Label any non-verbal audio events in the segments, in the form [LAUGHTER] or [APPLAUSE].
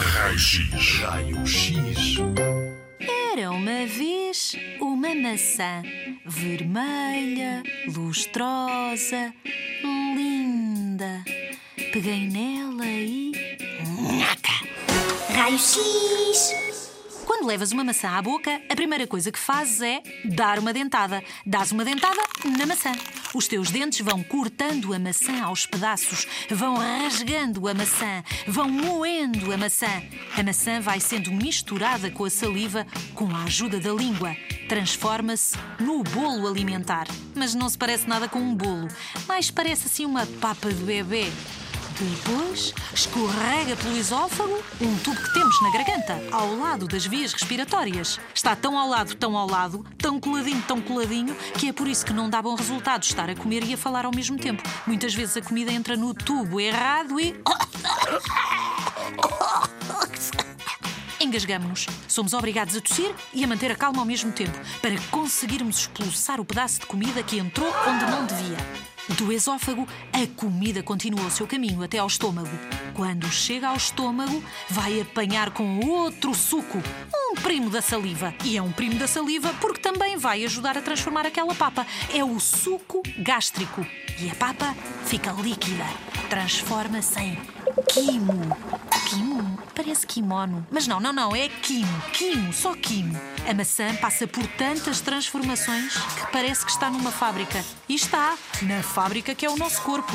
Raio X. Raio X. Era uma vez uma maçã vermelha, lustrosa, linda. Peguei nela e. Raio X. Levas uma maçã à boca, a primeira coisa que fazes é dar uma dentada. Dás uma dentada na maçã. Os teus dentes vão cortando a maçã aos pedaços, vão rasgando a maçã, vão moendo a maçã. A maçã vai sendo misturada com a saliva com a ajuda da língua. Transforma-se no bolo alimentar. Mas não se parece nada com um bolo, mais parece assim uma papa de bebê. Depois, escorrega pelo esófago um tubo que temos na garganta, ao lado das vias respiratórias. Está tão ao lado, tão ao lado, tão coladinho, tão coladinho, que é por isso que não dá bom resultado estar a comer e a falar ao mesmo tempo. Muitas vezes a comida entra no tubo errado e. [COUGHS] Engasgamos-nos. Somos obrigados a tossir e a manter a calma ao mesmo tempo, para conseguirmos expulsar o pedaço de comida que entrou onde não devia. Do esófago, a comida continua o seu caminho até ao estômago. Quando chega ao estômago, vai apanhar com outro suco, um primo da saliva. E é um primo da saliva porque também vai ajudar a transformar aquela papa. É o suco gástrico. E a papa fica líquida, transforma-se em quimo. Quimo? Parece kimono. Mas não, não, não, é quimo. Quimo, só quimo. A maçã passa por tantas transformações que parece que está numa fábrica. E está na fábrica que é o nosso corpo.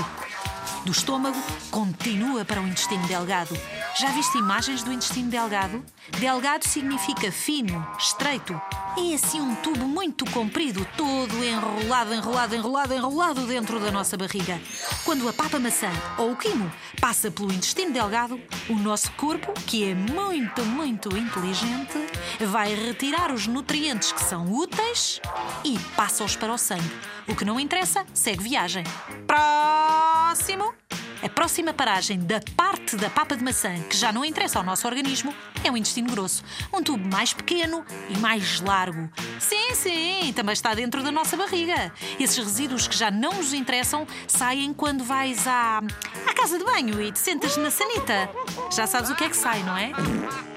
Do estômago, continua para o intestino delgado. Já viste imagens do intestino delgado? Delgado significa fino, estreito. É assim um tubo muito comprido, todo enrolado, enrolado, enrolado, enrolado dentro da nossa barriga. Quando a papa maçã ou o quimo passa pelo intestino delgado, o nosso corpo, que é muito, muito inteligente, vai retirar os nutrientes que são úteis e passa-os para o sangue. O que não interessa, segue viagem. Próximo! A próxima paragem da parte da papa de maçã que já não interessa ao nosso organismo é o intestino grosso. Um tubo mais pequeno e mais largo. Sim, sim, também está dentro da nossa barriga. Esses resíduos que já não nos interessam saem quando vais à, à casa de banho e te sentas na sanita. Já sabes o que é que sai, não é?